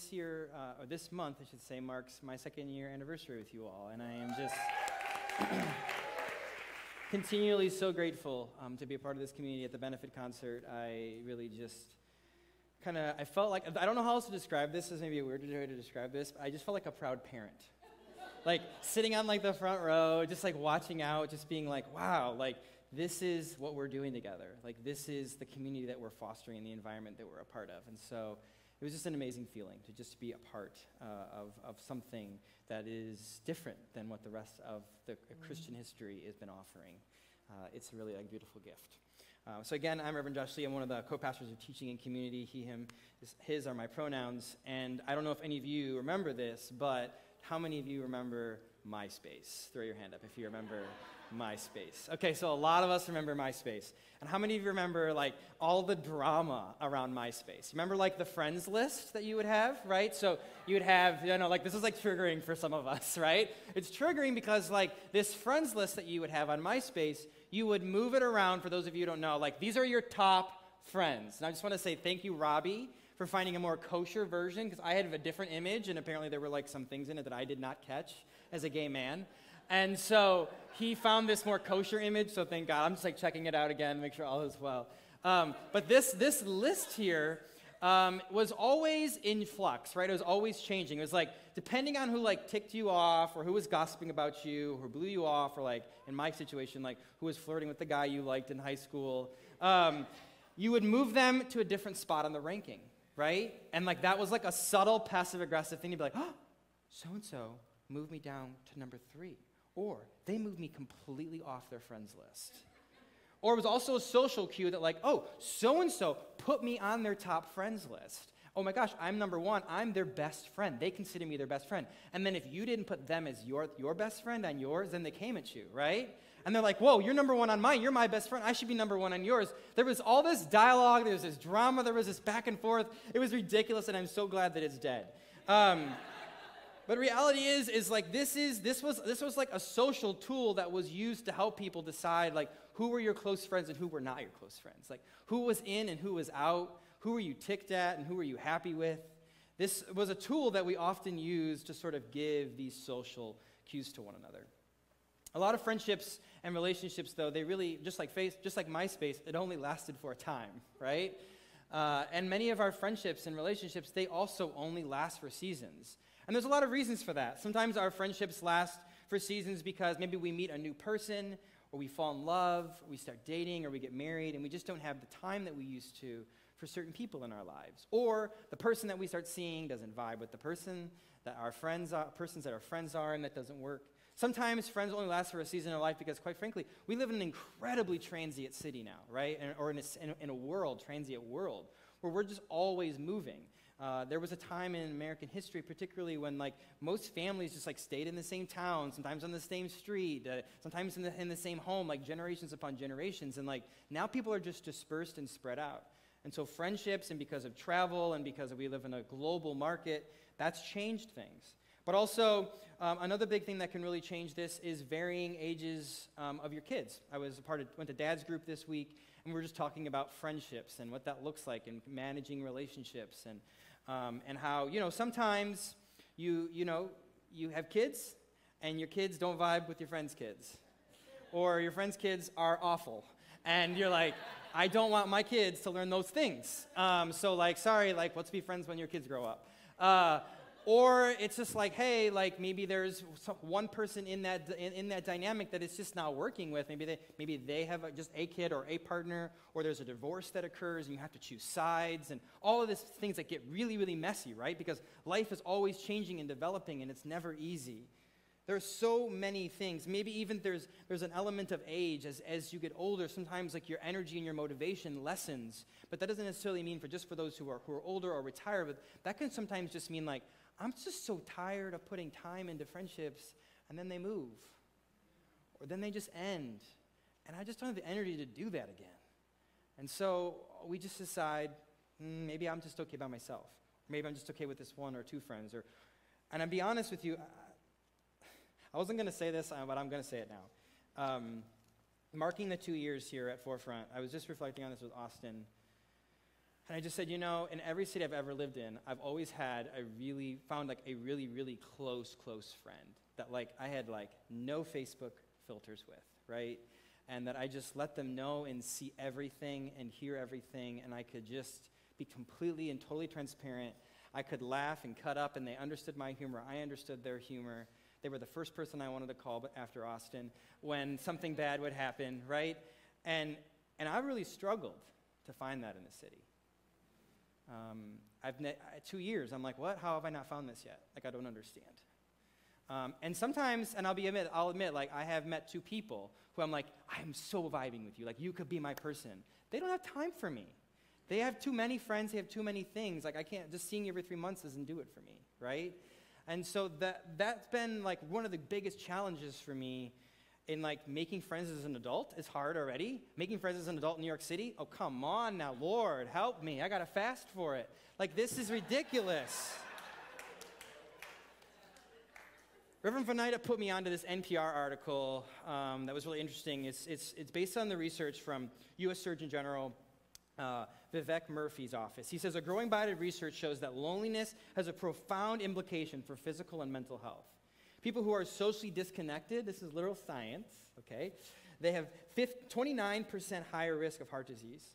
This year, uh, or this month, I should say, marks my second year anniversary with you all. And I am just continually so grateful um, to be a part of this community at the benefit concert. I really just kind of, I felt like, I don't know how else to describe this. This is maybe a weird way to describe this, but I just felt like a proud parent. like sitting on like the front row, just like watching out, just being like, wow, like this is what we're doing together. Like, this is the community that we're fostering and the environment that we're a part of. And so it was just an amazing feeling to just be a part uh, of, of something that is different than what the rest of the mm-hmm. Christian history has been offering. Uh, it's really a beautiful gift. Uh, so again, I'm Reverend Josh Lee. I'm one of the co-pastors of teaching and community. He, him, his are my pronouns. And I don't know if any of you remember this, but how many of you remember MySpace? Throw your hand up if you remember MySpace. Okay, so a lot of us remember MySpace. And how many of you remember like all the drama around MySpace? Remember like the friends list that you would have, right? So you would have, you know, like this is like triggering for some of us, right? It's triggering because like this friends list that you would have on MySpace, you would move it around for those of you who don't know. Like these are your top friends. And I just want to say thank you, Robbie, for finding a more kosher version because I had a different image and apparently there were like some things in it that I did not catch as a gay man. And so he found this more kosher image, so thank God. I'm just like checking it out again, make sure all is well. Um, but this, this list here um, was always in flux, right? It was always changing. It was like, depending on who like ticked you off or who was gossiping about you, who blew you off, or like, in my situation, like who was flirting with the guy you liked in high school, um, you would move them to a different spot on the ranking, right? And like that was like a subtle passive aggressive thing. You'd be like, oh, so and so moved me down to number three. Or they moved me completely off their friends list. Or it was also a social cue that, like, oh, so and so put me on their top friends list. Oh my gosh, I'm number one. I'm their best friend. They consider me their best friend. And then if you didn't put them as your, your best friend on yours, then they came at you, right? And they're like, whoa, you're number one on mine. You're my best friend. I should be number one on yours. There was all this dialogue, there was this drama, there was this back and forth. It was ridiculous, and I'm so glad that it's dead. Um, but reality is, is like this is this was this was like a social tool that was used to help people decide like who were your close friends and who were not your close friends. Like who was in and who was out, who were you ticked at and who were you happy with. This was a tool that we often use to sort of give these social cues to one another. A lot of friendships and relationships, though, they really, just like face, just like MySpace, it only lasted for a time, right? Uh, and many of our friendships and relationships, they also only last for seasons. And there's a lot of reasons for that. Sometimes our friendships last for seasons because maybe we meet a new person, or we fall in love, or we start dating, or we get married, and we just don't have the time that we used to for certain people in our lives. Or the person that we start seeing doesn't vibe with the person that our friends are, persons that our friends are, and that doesn't work. Sometimes friends only last for a season of life because, quite frankly, we live in an incredibly transient city now, right? Or in a, in a world, transient world, where we're just always moving. Uh, there was a time in American history, particularly when like most families just like stayed in the same town, sometimes on the same street, uh, sometimes in the, in the same home, like generations upon generations. And like now people are just dispersed and spread out. And so friendships, and because of travel, and because we live in a global market, that's changed things. But also, um, another big thing that can really change this is varying ages um, of your kids. I was a part of, went to dad's group this week, and we were just talking about friendships and what that looks like and managing relationships and um, and how, you know, sometimes you, you know, you have kids and your kids don't vibe with your friends' kids. Or your friends' kids are awful. And you're like, I don't want my kids to learn those things. Um, so, like, sorry, like, let's be friends when your kids grow up. Uh, or it's just like, hey, like maybe there's one person in that in, in, that dynamic that it's just not working with. Maybe they maybe they have a, just a kid or a partner, or there's a divorce that occurs and you have to choose sides, and all of these things that get really really messy, right? Because life is always changing and developing, and it's never easy. There's so many things. Maybe even there's, there's an element of age. As, as you get older, sometimes like your energy and your motivation lessens. But that doesn't necessarily mean for just for those who are, who are older or retired. But that can sometimes just mean like, I'm just so tired of putting time into friendships, and then they move. Or then they just end. And I just don't have the energy to do that again. And so we just decide, mm, maybe I'm just okay by myself. Maybe I'm just okay with this one or two friends. Or, and I'll be honest with you, I wasn't going to say this, uh, but I'm going to say it now. Um, marking the two years here at Forefront, I was just reflecting on this with Austin. And I just said, you know, in every city I've ever lived in, I've always had a really, found like a really, really close, close friend that like I had like no Facebook filters with, right? And that I just let them know and see everything and hear everything, and I could just be completely and totally transparent. I could laugh and cut up, and they understood my humor. I understood their humor. They were the first person I wanted to call after Austin when something bad would happen, right? And, and I really struggled to find that in the city. Um, I've ne- two years. I'm like, what? How have I not found this yet? Like, I don't understand. Um, and sometimes, and I'll be admit, I'll admit, like, I have met two people who I'm like, I'm so vibing with you. Like, you could be my person. They don't have time for me. They have too many friends. They have too many things. Like, I can't, just seeing you every three months doesn't do it for me, right? And so that, that's been like one of the biggest challenges for me in like making friends as an adult is hard already. Making friends as an adult in New York City, oh come on now, Lord, help me. I gotta fast for it. Like this is ridiculous. Reverend Vanita put me onto this NPR article um, that was really interesting. It's, it's, it's based on the research from U.S. Surgeon General uh, Vivek Murthy's office. He says a growing body of research shows that loneliness has a profound implication for physical and mental health. People who are socially disconnected, this is literal science, okay, they have 29% higher risk of heart disease,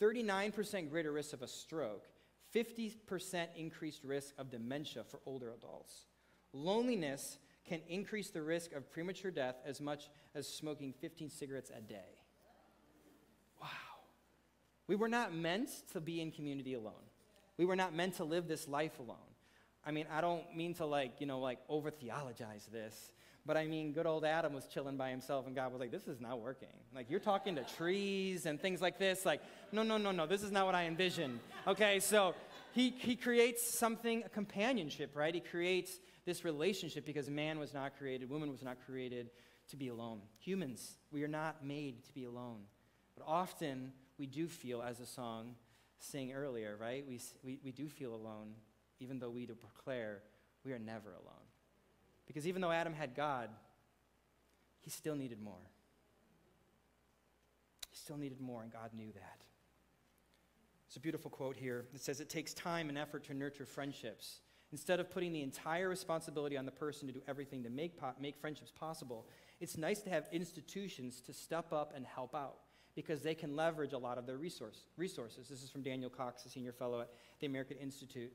39% greater risk of a stroke, 50% increased risk of dementia for older adults. Loneliness can increase the risk of premature death as much as smoking 15 cigarettes a day. Wow. We were not meant to be in community alone. We were not meant to live this life alone. I mean, I don't mean to like, you know, like over theologize this, but I mean, good old Adam was chilling by himself and God was like, this is not working. Like, you're talking to trees and things like this. Like, no, no, no, no, this is not what I envisioned. Okay, so he, he creates something, a companionship, right? He creates this relationship because man was not created, woman was not created to be alone. Humans, we are not made to be alone. But often we do feel, as a song sang earlier, right? We, we, we do feel alone, even though we declare we are never alone. Because even though Adam had God, he still needed more. He still needed more, and God knew that. It's a beautiful quote here that says, It takes time and effort to nurture friendships. Instead of putting the entire responsibility on the person to do everything to make, po- make friendships possible, it's nice to have institutions to step up and help out because they can leverage a lot of their resource, resources. This is from Daniel Cox, a senior fellow at the American Institute.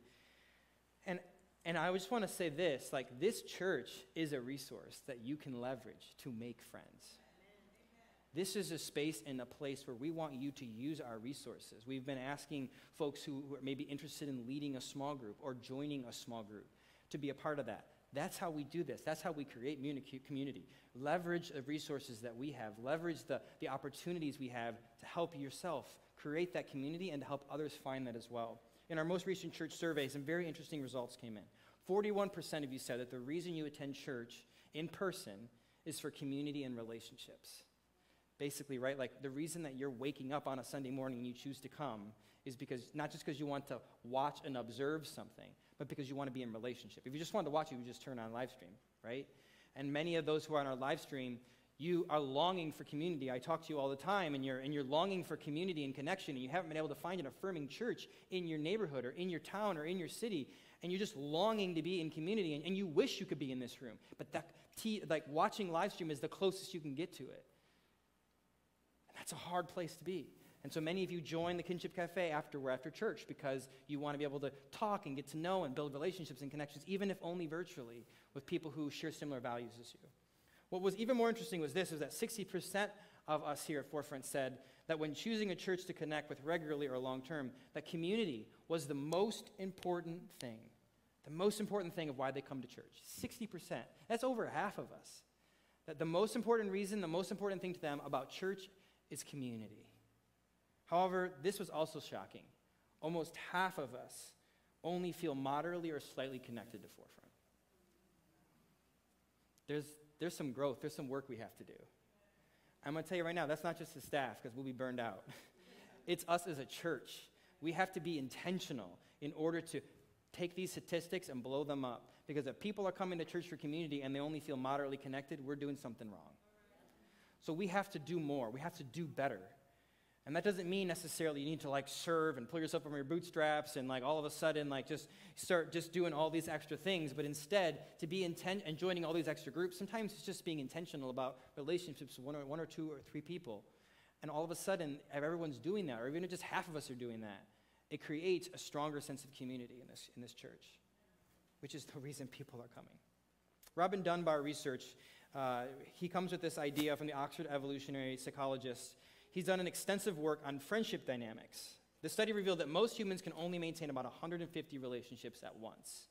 And, and I just want to say this like, this church is a resource that you can leverage to make friends. This is a space and a place where we want you to use our resources. We've been asking folks who, who are maybe interested in leading a small group or joining a small group to be a part of that. That's how we do this. That's how we create community. Leverage the resources that we have, leverage the, the opportunities we have to help yourself create that community and to help others find that as well. In our most recent church survey, some very interesting results came in. 41% of you said that the reason you attend church in person is for community and relationships. Basically, right? Like the reason that you're waking up on a Sunday morning and you choose to come is because not just because you want to watch and observe something, but because you want to be in relationship. If you just wanted to watch it, you would just turn on live stream, right? And many of those who are on our live stream, you are longing for community. I talk to you all the time, and you're, and you're longing for community and connection, and you haven't been able to find an affirming church in your neighborhood or in your town or in your city, and you're just longing to be in community, and, and you wish you could be in this room. But that, t- like watching live stream is the closest you can get to it. And that's a hard place to be. And so many of you join the Kinship Cafe after we're after church because you want to be able to talk and get to know and build relationships and connections, even if only virtually, with people who share similar values as you. What was even more interesting was this, was that 60% of us here at Forefront said that when choosing a church to connect with regularly or long term, that community was the most important thing. The most important thing of why they come to church. 60%. That's over half of us. That the most important reason, the most important thing to them about church is community. However, this was also shocking. Almost half of us only feel moderately or slightly connected to Forefront. There's, there's some growth, there's some work we have to do. I'm going to tell you right now, that's not just the staff, because we'll be burned out. it's us as a church. We have to be intentional in order to take these statistics and blow them up. Because if people are coming to church for community and they only feel moderately connected, we're doing something wrong. So we have to do more, we have to do better. And that doesn't mean necessarily you need to like serve and pull yourself from your bootstraps and like all of a sudden like just start just doing all these extra things, but instead to be intent and joining all these extra groups. Sometimes it's just being intentional about relationships with one or, one or two or three people. And all of a sudden, if everyone's doing that, or even if just half of us are doing that, it creates a stronger sense of community in this, in this church, which is the reason people are coming. Robin Dunbar research, uh, he comes with this idea from the Oxford evolutionary psychologist he's done an extensive work on friendship dynamics. The study revealed that most humans can only maintain about 150 relationships at once.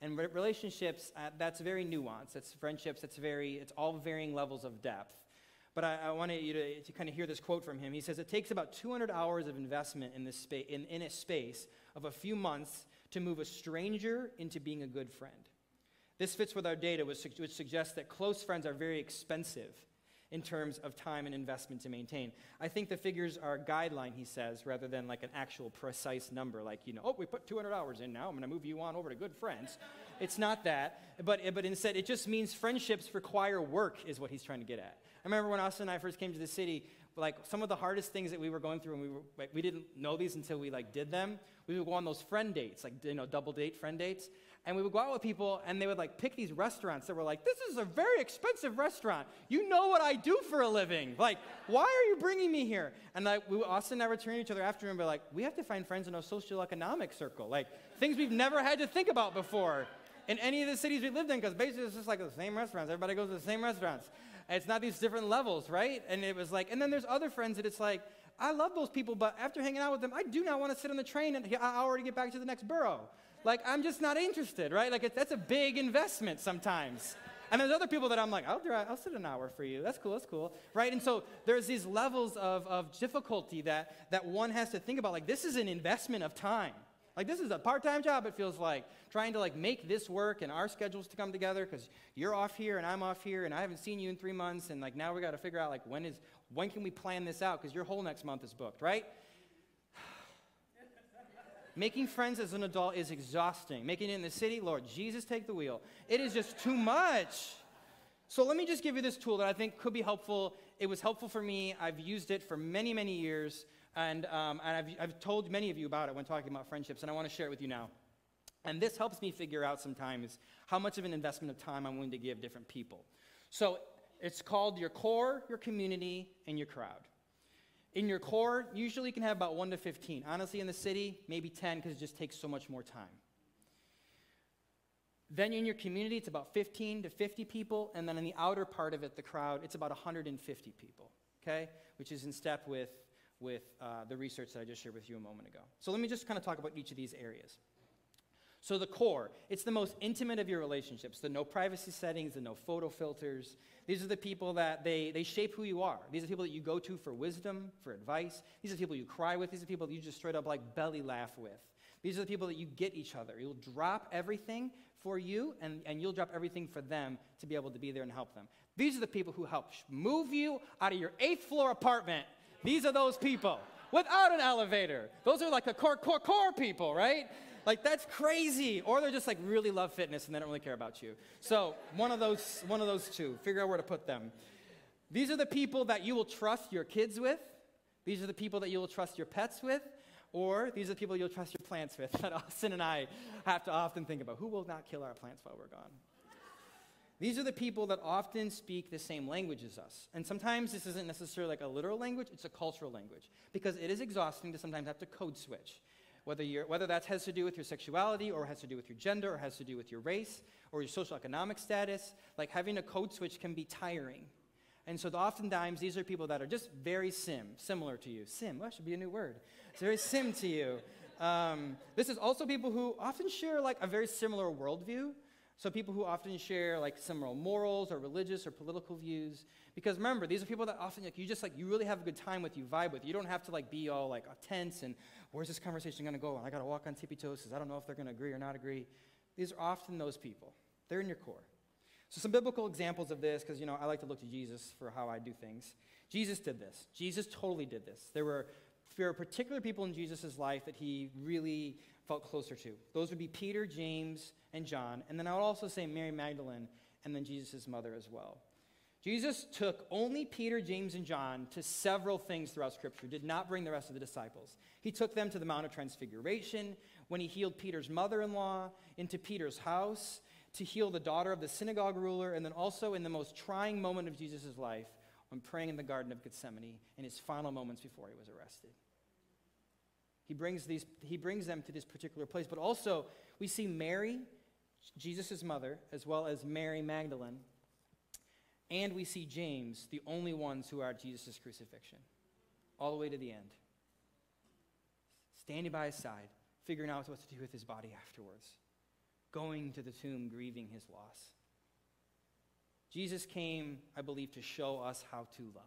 And relationships, uh, that's very nuanced. It's friendships, it's very, it's all varying levels of depth. But I, I wanted you to, to kind of hear this quote from him. He says, It takes about 200 hours of investment in, this spa- in, in a space of a few months to move a stranger into being a good friend. This fits with our data, which, which suggests that close friends are very expensive in terms of time and investment to maintain. I think the figures are a guideline, he says, rather than like an actual precise number, like, you know, oh, we put 200 hours in now, I'm going to move you on over to good friends. it's not that, but, but instead, it just means friendships require work, is what he's trying to get at. I remember when Austin and I first came to the city, like some of the hardest things that we were going through, and we, were, like, we didn't know these until we like did them. We would go on those friend dates, like you know, double date friend dates, and we would go out with people and they would like pick these restaurants that were like this is a very expensive restaurant. You know what i do for a living. Like why are you bringing me here? And like we austin and i would turn to each other after and be like we have to find friends in a social economic circle like things we've never had to think about before in any of the cities we lived in. Because basically it's just like the same restaurants. Everybody goes to the same restaurants. It's not these different levels right? And it was like and then there's other friends that it's like I love those people, but after hanging out with them, I do not want to sit on the train and I already get back to the next borough. Like, I'm just not interested, right? Like, it, that's a big investment sometimes. And there's other people that I'm like, I'll, drive, I'll sit an hour for you. That's cool, that's cool, right? And so there's these levels of, of difficulty that, that one has to think about. Like, this is an investment of time. Like, this is a part-time job, it feels like, trying to, like, make this work and our schedules to come together because you're off here and I'm off here and I haven't seen you in three months and, like, now we got to figure out, like, when is, when can we plan this out because your whole next month is booked, right? Making friends as an adult is exhausting. Making it in the city, Lord Jesus, take the wheel. It is just too much. So let me just give you this tool that I think could be helpful. It was helpful for me. I've used it for many, many years. And, um, and I've, I've told many of you about it when talking about friendships, and I want to share it with you now. And this helps me figure out sometimes how much of an investment of time I'm willing to give different people. So it's called your core, your community, and your crowd. In your core, usually you can have about 1 to 15. Honestly, in the city, maybe 10 because it just takes so much more time. Then in your community, it's about 15 to 50 people. And then in the outer part of it, the crowd, it's about 150 people, okay? Which is in step with, with uh, the research that I just shared with you a moment ago. So let me just kind of talk about each of these areas. So the core, it's the most intimate of your relationships, the no privacy settings, the no photo filters. These are the people that they, they shape who you are. These are people that you go to for wisdom, for advice. These are the people you cry with. These are people that you just straight up like belly laugh with. These are the people that you get each other. You'll drop everything for you, and, and you'll drop everything for them to be able to be there and help them. These are the people who help move you out of your eighth floor apartment. These are those people without an elevator. Those are like the core, core, core people, right? Like that's crazy. Or they're just like really love fitness and they don't really care about you. So one of those, one of those two. Figure out where to put them. These are the people that you will trust your kids with. These are the people that you will trust your pets with. Or these are the people you'll trust your plants with that Austin and I have to often think about. Who will not kill our plants while we're gone? these are the people that often speak the same language as us. And sometimes this isn't necessarily like a literal language, it's a cultural language. Because it is exhausting to sometimes have to code switch. Whether, you're, whether that has to do with your sexuality, or has to do with your gender, or has to do with your race, or your social economic status, like having a code switch can be tiring. And so oftentimes these are people that are just very sim, similar to you. Sim, that should be a new word. It's very sim to you. Um, this is also people who often share like a very similar worldview. So people who often share like similar morals or religious or political views. Because remember, these are people that often like you just like you really have a good time with, you vibe with. You don't have to like be all like tense and where's this conversation gonna go? And I gotta walk on tippy toes because I don't know if they're gonna agree or not agree. These are often those people. They're in your core. So some biblical examples of this, because you know I like to look to Jesus for how I do things. Jesus did this. Jesus totally did this. There were there were particular people in Jesus' life that he really felt closer to. Those would be Peter, James, and John. And then I would also say Mary Magdalene and then Jesus' mother as well. Jesus took only Peter, James, and John to several things throughout Scripture, did not bring the rest of the disciples. He took them to the Mount of Transfiguration when he healed Peter's mother in law, into Peter's house to heal the daughter of the synagogue ruler, and then also in the most trying moment of Jesus' life when praying in the Garden of Gethsemane in his final moments before he was arrested. He brings, these, he brings them to this particular place, but also we see Mary, Jesus' mother, as well as Mary Magdalene, and we see James, the only ones who are at Jesus' crucifixion, all the way to the end, standing by his side, figuring out what to do with his body afterwards going to the tomb grieving his loss. Jesus came, I believe, to show us how to love.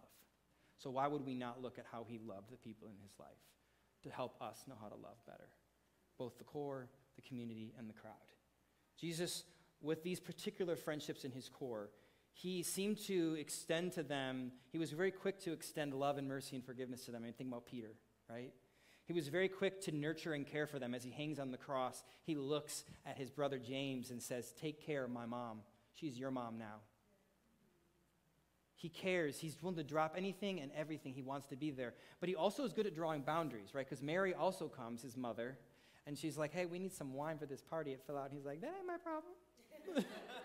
So why would we not look at how he loved the people in his life to help us know how to love better? Both the core, the community, and the crowd. Jesus, with these particular friendships in his core, he seemed to extend to them, he was very quick to extend love and mercy and forgiveness to them. I mean, think about Peter, right? He was very quick to nurture and care for them. As he hangs on the cross, he looks at his brother James and says, Take care of my mom. She's your mom now. He cares. He's willing to drop anything and everything. He wants to be there. But he also is good at drawing boundaries, right? Because Mary also comes, his mother, and she's like, Hey, we need some wine for this party at Fill Out. And he's like, That ain't my problem.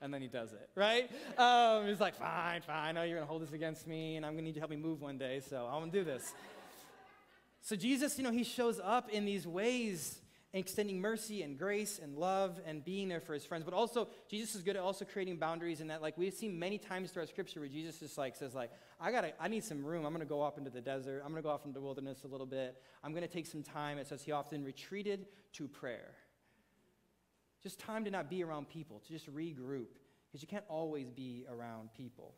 and then he does it, right? Um, he's like, Fine, fine. I know you're going to hold this against me, and I'm going to need you to help me move one day, so I'm going to do this. So Jesus, you know, he shows up in these ways, extending mercy and grace and love and being there for his friends. But also, Jesus is good at also creating boundaries in that, like, we've seen many times throughout Scripture where Jesus just like says, like, I gotta, I need some room. I'm gonna go off into the desert. I'm gonna go off into the wilderness a little bit. I'm gonna take some time. It says he often retreated to prayer. Just time to not be around people, to just regroup, because you can't always be around people.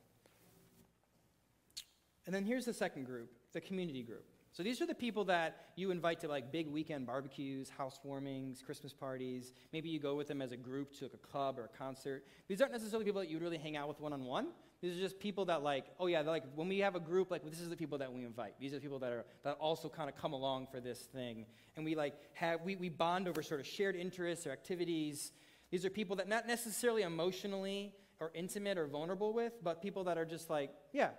And then here's the second group, the community group. So these are the people that you invite to like big weekend barbecues, housewarmings, Christmas parties. Maybe you go with them as a group to like a club or a concert. These aren't necessarily people that you would really hang out with one on one. These are just people that like, oh yeah, like when we have a group, like this is the people that we invite. These are the people that are that also kind of come along for this thing, and we like have we, we bond over sort of shared interests or activities. These are people that not necessarily emotionally or intimate or vulnerable with, but people that are just like, yeah,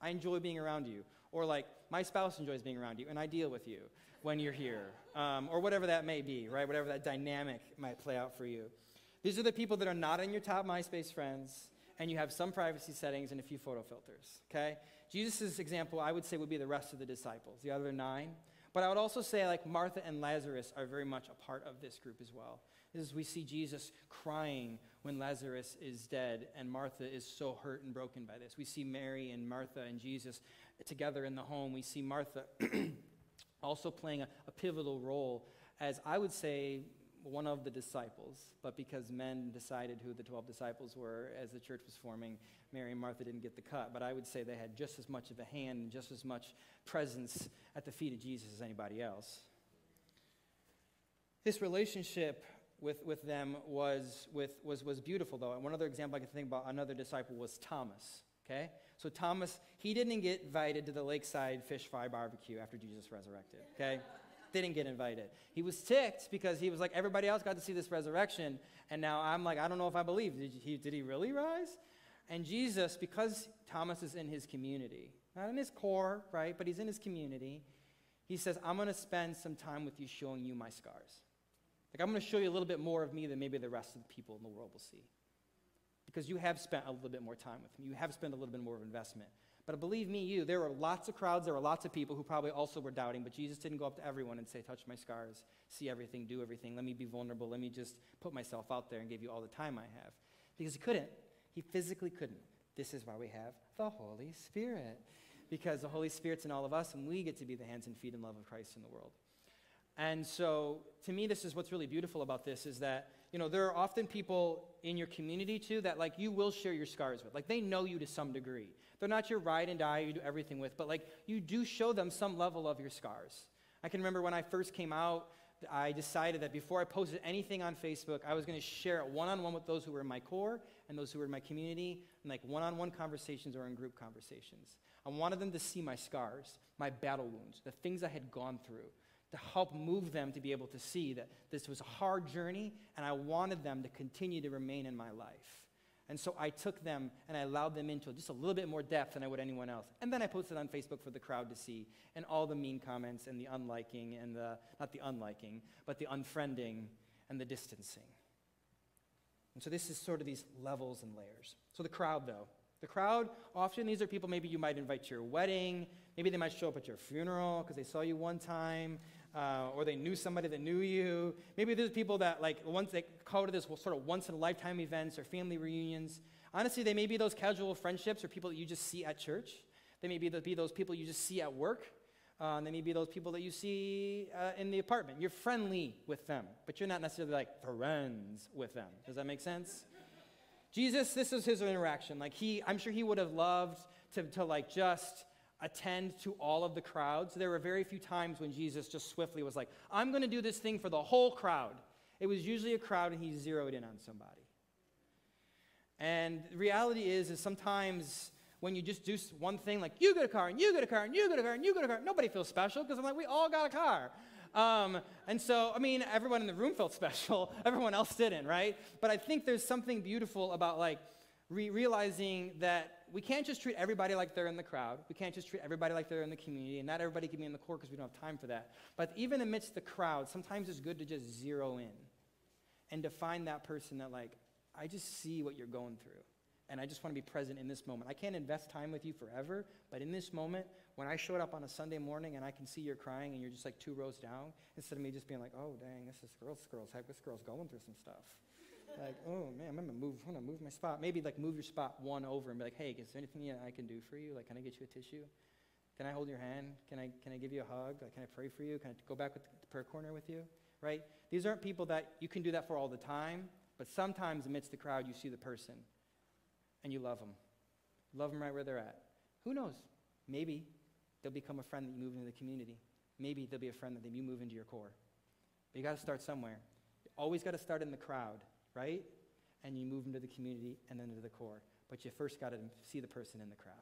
I enjoy being around you. Or like, my spouse enjoys being around you, and I deal with you when you're here. Um, or whatever that may be, right? Whatever that dynamic might play out for you. These are the people that are not in your top MySpace friends, and you have some privacy settings and a few photo filters, okay? Jesus' example, I would say, would be the rest of the disciples, the other nine. But I would also say, like, Martha and Lazarus are very much a part of this group as well. Is we see Jesus crying when Lazarus is dead, and Martha is so hurt and broken by this. We see Mary and Martha and Jesus together in the home. We see Martha also playing a, a pivotal role as, I would say, one of the disciples, but because men decided who the 12 disciples were as the church was forming, Mary and Martha didn't get the cut. But I would say they had just as much of a hand and just as much presence at the feet of Jesus as anybody else. This relationship with, with them was, with, was, was beautiful, though. And one other example I can think about, another disciple was Thomas. Okay? So Thomas, he didn't get invited to the lakeside fish fry barbecue after Jesus resurrected. Okay? Didn't get invited. He was ticked because he was like, everybody else got to see this resurrection. And now I'm like, I don't know if I believe. Did he, did he really rise? And Jesus, because Thomas is in his community, not in his core, right? But he's in his community, he says, I'm going to spend some time with you showing you my scars. Like, I'm going to show you a little bit more of me than maybe the rest of the people in the world will see. because you have spent a little bit more time with him. You have spent a little bit more of investment. But believe me, you, there were lots of crowds, there were lots of people who probably also were doubting, but Jesus didn't go up to everyone and say, Touch my scars, see everything, do everything, let me be vulnerable, let me just put myself out there and give you all the time I have. Because he couldn't. He physically couldn't. This is why we have the Holy Spirit. Because the Holy Spirit's in all of us, and we get to be the hands and feet and love of Christ in the world. And so, to me, this is what's really beautiful about this is that you know, there are often people in your community too that like you will share your scars with. Like they know you to some degree. They're not your ride and die you do everything with, but like you do show them some level of your scars. I can remember when I first came out, I decided that before I posted anything on Facebook, I was going to share it one on one with those who were in my core and those who were in my community, and like one on one conversations or in group conversations. I wanted them to see my scars, my battle wounds, the things I had gone through, to help move them to be able to see that this was a hard journey and I wanted them to continue to remain in my life. And so I took them and I allowed them into just a little bit more depth than I would anyone else. And then I posted on Facebook for the crowd to see, and all the mean comments and the unliking and the, not the unliking, but the unfriending and the distancing. And so this is sort of these levels and layers. So the crowd, though. The crowd, often these are people maybe you might invite to your wedding. Maybe they might show up at your funeral because they saw you one time uh, or they knew somebody that knew you. Maybe there's people that like once they call to this sort of once in a lifetime events or family reunions. Honestly, they may be those casual friendships or people that you just see at church. They may be, the, be those people you just see at work. Uh, they may be those people that you see uh, in the apartment. You're friendly with them, but you're not necessarily like friends with them. Does that make sense? Jesus, this is his interaction. Like he, I'm sure he would have loved to, to like just attend to all of the crowds. There were very few times when Jesus just swiftly was like, I'm going to do this thing for the whole crowd. It was usually a crowd and he zeroed in on somebody. And the reality is, is sometimes when you just do one thing, like you get a car and you get a car and you get a car and you get a car, nobody feels special because I'm like, we all got a car. Um, and so, I mean, everyone in the room felt special. Everyone else didn't, right? But I think there's something beautiful about like re- realizing that we can't just treat everybody like they're in the crowd. We can't just treat everybody like they're in the community, and not everybody can be in the core because we don't have time for that. But even amidst the crowd, sometimes it's good to just zero in and to find that person that, like, I just see what you're going through, and I just want to be present in this moment. I can't invest time with you forever, but in this moment, when I showed up on a Sunday morning and I can see you're crying and you're just like two rows down, instead of me just being like, oh, dang, this is girl's, girl's, this girl's going through some stuff like, oh man, I'm gonna move, I'm gonna move my spot. Maybe like move your spot one over and be like, hey, is there anything I can do for you? Like, can I get you a tissue? Can I hold your hand? Can I, can I give you a hug? Like, can I pray for you? Can I go back with the prayer corner with you? Right? These aren't people that you can do that for all the time, but sometimes amidst the crowd, you see the person and you love them. Love them right where they're at. Who knows? Maybe they'll become a friend that you move into the community. Maybe they'll be a friend that you move into your core. But you got to start somewhere. You always got to start in the crowd right? And you move into the community and then to the core. But you first got to see the person in the crowd.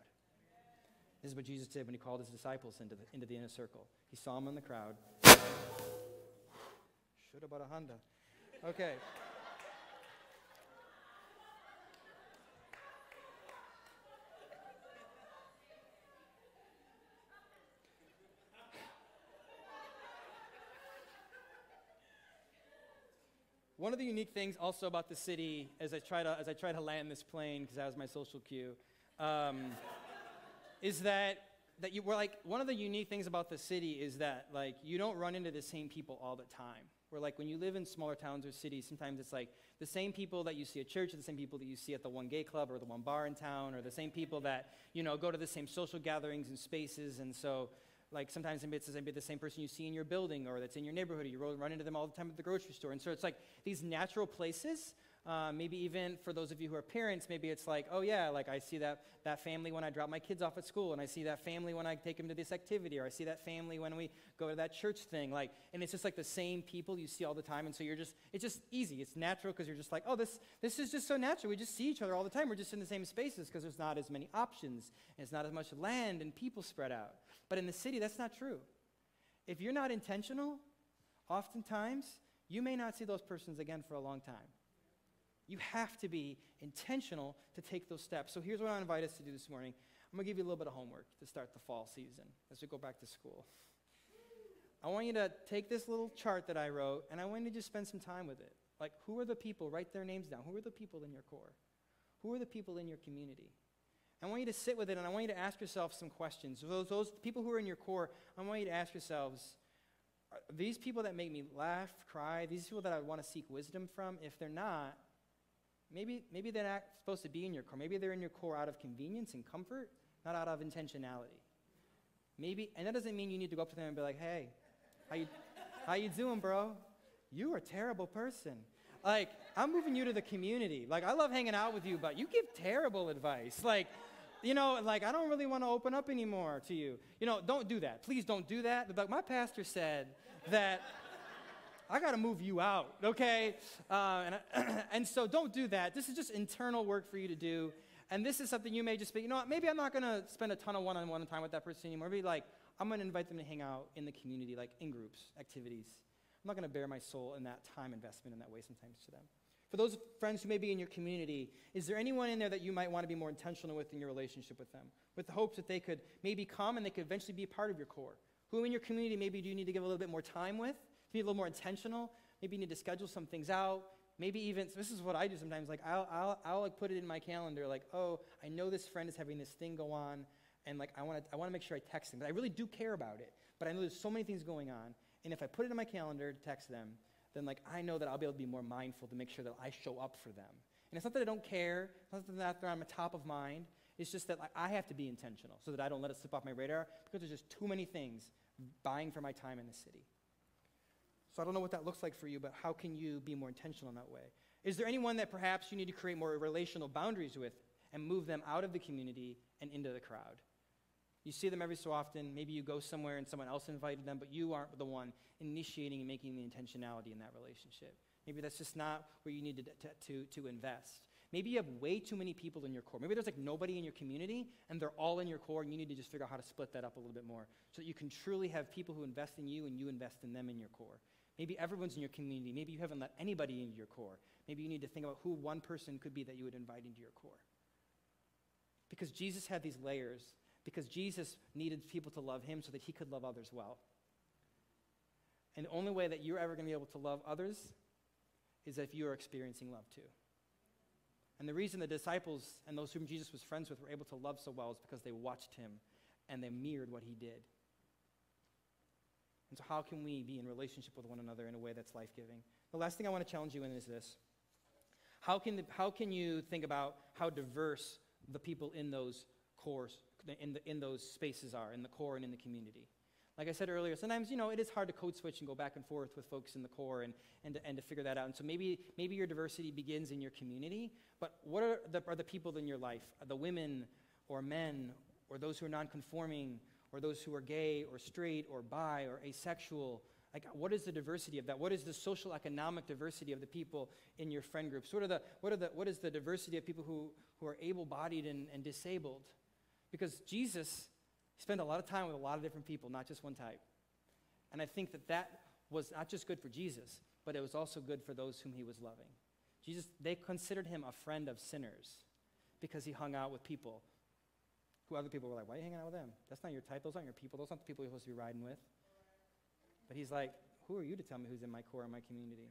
This is what Jesus did when he called his disciples into the, into the inner circle. He saw them in the crowd. Should have bought a Honda. Okay. One of the unique things also about the city, as I try to, as I try to land this plane, because that was my social cue, um, is that, that you were like, one of the unique things about the city is that like you don't run into the same people all the time. Where like when you live in smaller towns or cities, sometimes it's like the same people that you see at church are the same people that you see at the one gay club or the one bar in town, or the same people that, you know, go to the same social gatherings and spaces. And so like sometimes it's maybe the same person you see in your building or that's in your neighborhood. You run into them all the time at the grocery store. And so it's like these natural places. Uh, maybe even for those of you who are parents, maybe it's like, oh yeah, like I see that, that family when I drop my kids off at school, and I see that family when I take them to this activity, or I see that family when we go to that church thing. Like, and it's just like the same people you see all the time, and so you're just, it's just easy. It's natural because you're just like, oh, this, this is just so natural. We just see each other all the time. We're just in the same spaces because there's not as many options, and it's not as much land and people spread out. But in the city, that's not true. If you're not intentional, oftentimes you may not see those persons again for a long time. You have to be intentional to take those steps. So here's what I invite us to do this morning. I'm going to give you a little bit of homework to start the fall season as we go back to school. I want you to take this little chart that I wrote and I want you to just spend some time with it. Like, who are the people? Write their names down. Who are the people in your core? Who are the people in your community? I want you to sit with it and I want you to ask yourself some questions. Those, those people who are in your core, I want you to ask yourselves these people that make me laugh, cry, these people that I want to seek wisdom from, if they're not, maybe, maybe they're not supposed to be in your core. Maybe they're in your core out of convenience and comfort, not out of intentionality. Maybe, and that doesn't mean you need to go up to them and be like, hey, how you, how you doing, bro? You are a terrible person. Like, I'm moving you to the community. Like, I love hanging out with you, but you give terrible advice. Like, you know, like, I don't really want to open up anymore to you. You know, don't do that. Please don't do that. But my pastor said that I got to move you out, okay? Uh, and, and so don't do that. This is just internal work for you to do. And this is something you may just be, you know what, maybe I'm not going to spend a ton of one on one time with that person anymore. Maybe like, I'm going to invite them to hang out in the community, like in groups, activities. I'm not going to bare my soul in that time investment in that way sometimes to them. For those friends who may be in your community, is there anyone in there that you might want to be more intentional with in your relationship with them? With the hopes that they could maybe come and they could eventually be a part of your core? Who in your community maybe do you need to give a little bit more time with? To be a little more intentional? Maybe you need to schedule some things out. Maybe even, so this is what I do sometimes, like I'll, I'll, I'll like put it in my calendar, like, oh, I know this friend is having this thing go on, and like I want to I wanna make sure I text them. But I really do care about it. But I know there's so many things going on, and if I put it in my calendar to text them, then like I know that I'll be able to be more mindful to make sure that I show up for them. And it's not that I don't care, it's not that they're on top of mind. It's just that like, I have to be intentional so that I don't let it slip off my radar because there's just too many things buying for my time in the city. So I don't know what that looks like for you, but how can you be more intentional in that way? Is there anyone that perhaps you need to create more relational boundaries with and move them out of the community and into the crowd? You see them every so often. Maybe you go somewhere and someone else invited them, but you aren't the one initiating and making the intentionality in that relationship. Maybe that's just not where you need to, to, to, invest. Maybe you have way too many people in your core. Maybe there's like nobody in your community and they're all in your core, and you need to just figure out how to split that up a little bit more so that you can truly have people who invest in you and you invest in them in your core. Maybe everyone's in your community. Maybe you haven't let anybody into your core. Maybe you need to think about who one person could be that you would invite into your core. Because Jesus had these layers because Jesus needed people to love him so that he could love others well. And the only way that you're ever going to be able to love others is if you are experiencing love too. And the reason the disciples and those whom Jesus was friends with were able to love so well is because they watched him and they mirrored what he did. And so, how can we be in relationship with one another in a way that's life giving? The last thing I want to challenge you in is this how can, the, how can you think about how diverse the people in those cores in, the, in those spaces are, in the core and in the community. Like I said earlier, sometimes, you know, it is hard to code switch and go back and forth with folks in the core and, and, to, and to figure that out. And so maybe, maybe your diversity begins in your community, but what are the, are the people in your life? The women or men or those who are nonconforming or those who are gay or straight or bi or asexual? Like, what is the diversity of that? What is the social economic diversity of the people in your friend groups? What, are the, what, are the, what is the diversity of people who, who are able bodied and, and disabled? Because Jesus spent a lot of time with a lot of different people, not just one type. And I think that that was not just good for Jesus, but it was also good for those whom he was loving. Jesus, they considered him a friend of sinners because he hung out with people who other people were like, why are you hanging out with them? That's not your type. Those aren't your people. Those aren't the people you're supposed to be riding with. But he's like, who are you to tell me who's in my core, in my community?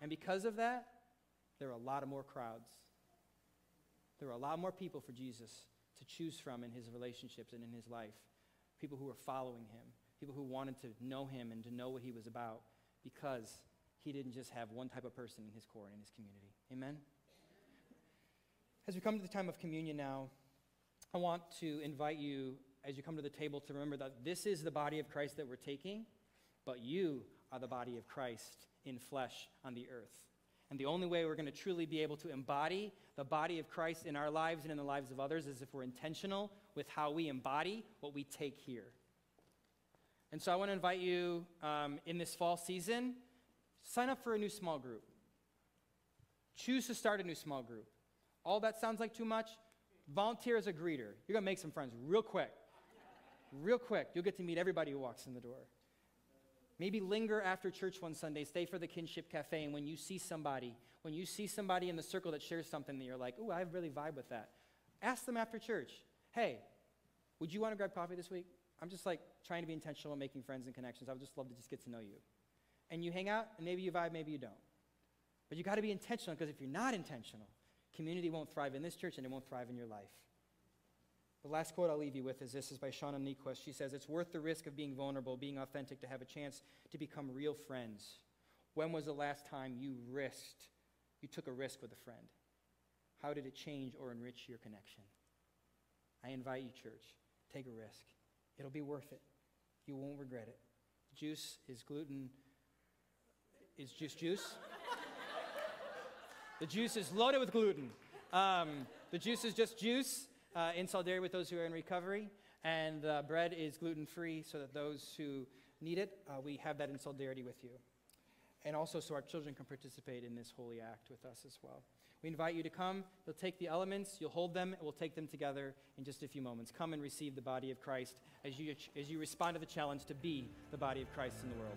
And because of that, there are a lot of more crowds. There are a lot more people for Jesus to choose from in his relationships and in his life. People who were following him, people who wanted to know him and to know what he was about because he didn't just have one type of person in his core and in his community. Amen? As we come to the time of communion now, I want to invite you, as you come to the table, to remember that this is the body of Christ that we're taking, but you are the body of Christ in flesh on the earth. And the only way we're going to truly be able to embody the body of Christ in our lives and in the lives of others is if we're intentional with how we embody what we take here. And so I want to invite you um, in this fall season, sign up for a new small group. Choose to start a new small group. All that sounds like too much? Volunteer as a greeter. You're going to make some friends real quick. Real quick. You'll get to meet everybody who walks in the door. Maybe linger after church one Sunday, stay for the kinship cafe, and when you see somebody, when you see somebody in the circle that shares something that you're like, ooh, I really vibe with that, ask them after church, hey, would you want to grab coffee this week? I'm just like trying to be intentional in making friends and connections. I would just love to just get to know you. And you hang out, and maybe you vibe, maybe you don't. But you got to be intentional because if you're not intentional, Community won't thrive in this church, and it won't thrive in your life. The last quote I'll leave you with is this is by Shauna Niequist. She says, It's worth the risk of being vulnerable, being authentic, to have a chance to become real friends. When was the last time you risked, you took a risk with a friend? How did it change or enrich your connection? I invite you, church, take a risk. It'll be worth it. You won't regret it. Juice is gluten. Is juice juice? the juice is loaded with gluten. Um, the juice is just juice uh, in solidarity with those who are in recovery. And uh, bread is gluten free so that those who need it, uh, we have that in solidarity with you. And also so our children can participate in this holy act with us as well. We invite you to come. You'll take the elements, you'll hold them, and we'll take them together in just a few moments. Come and receive the body of Christ as you, as you respond to the challenge to be the body of Christ in the world.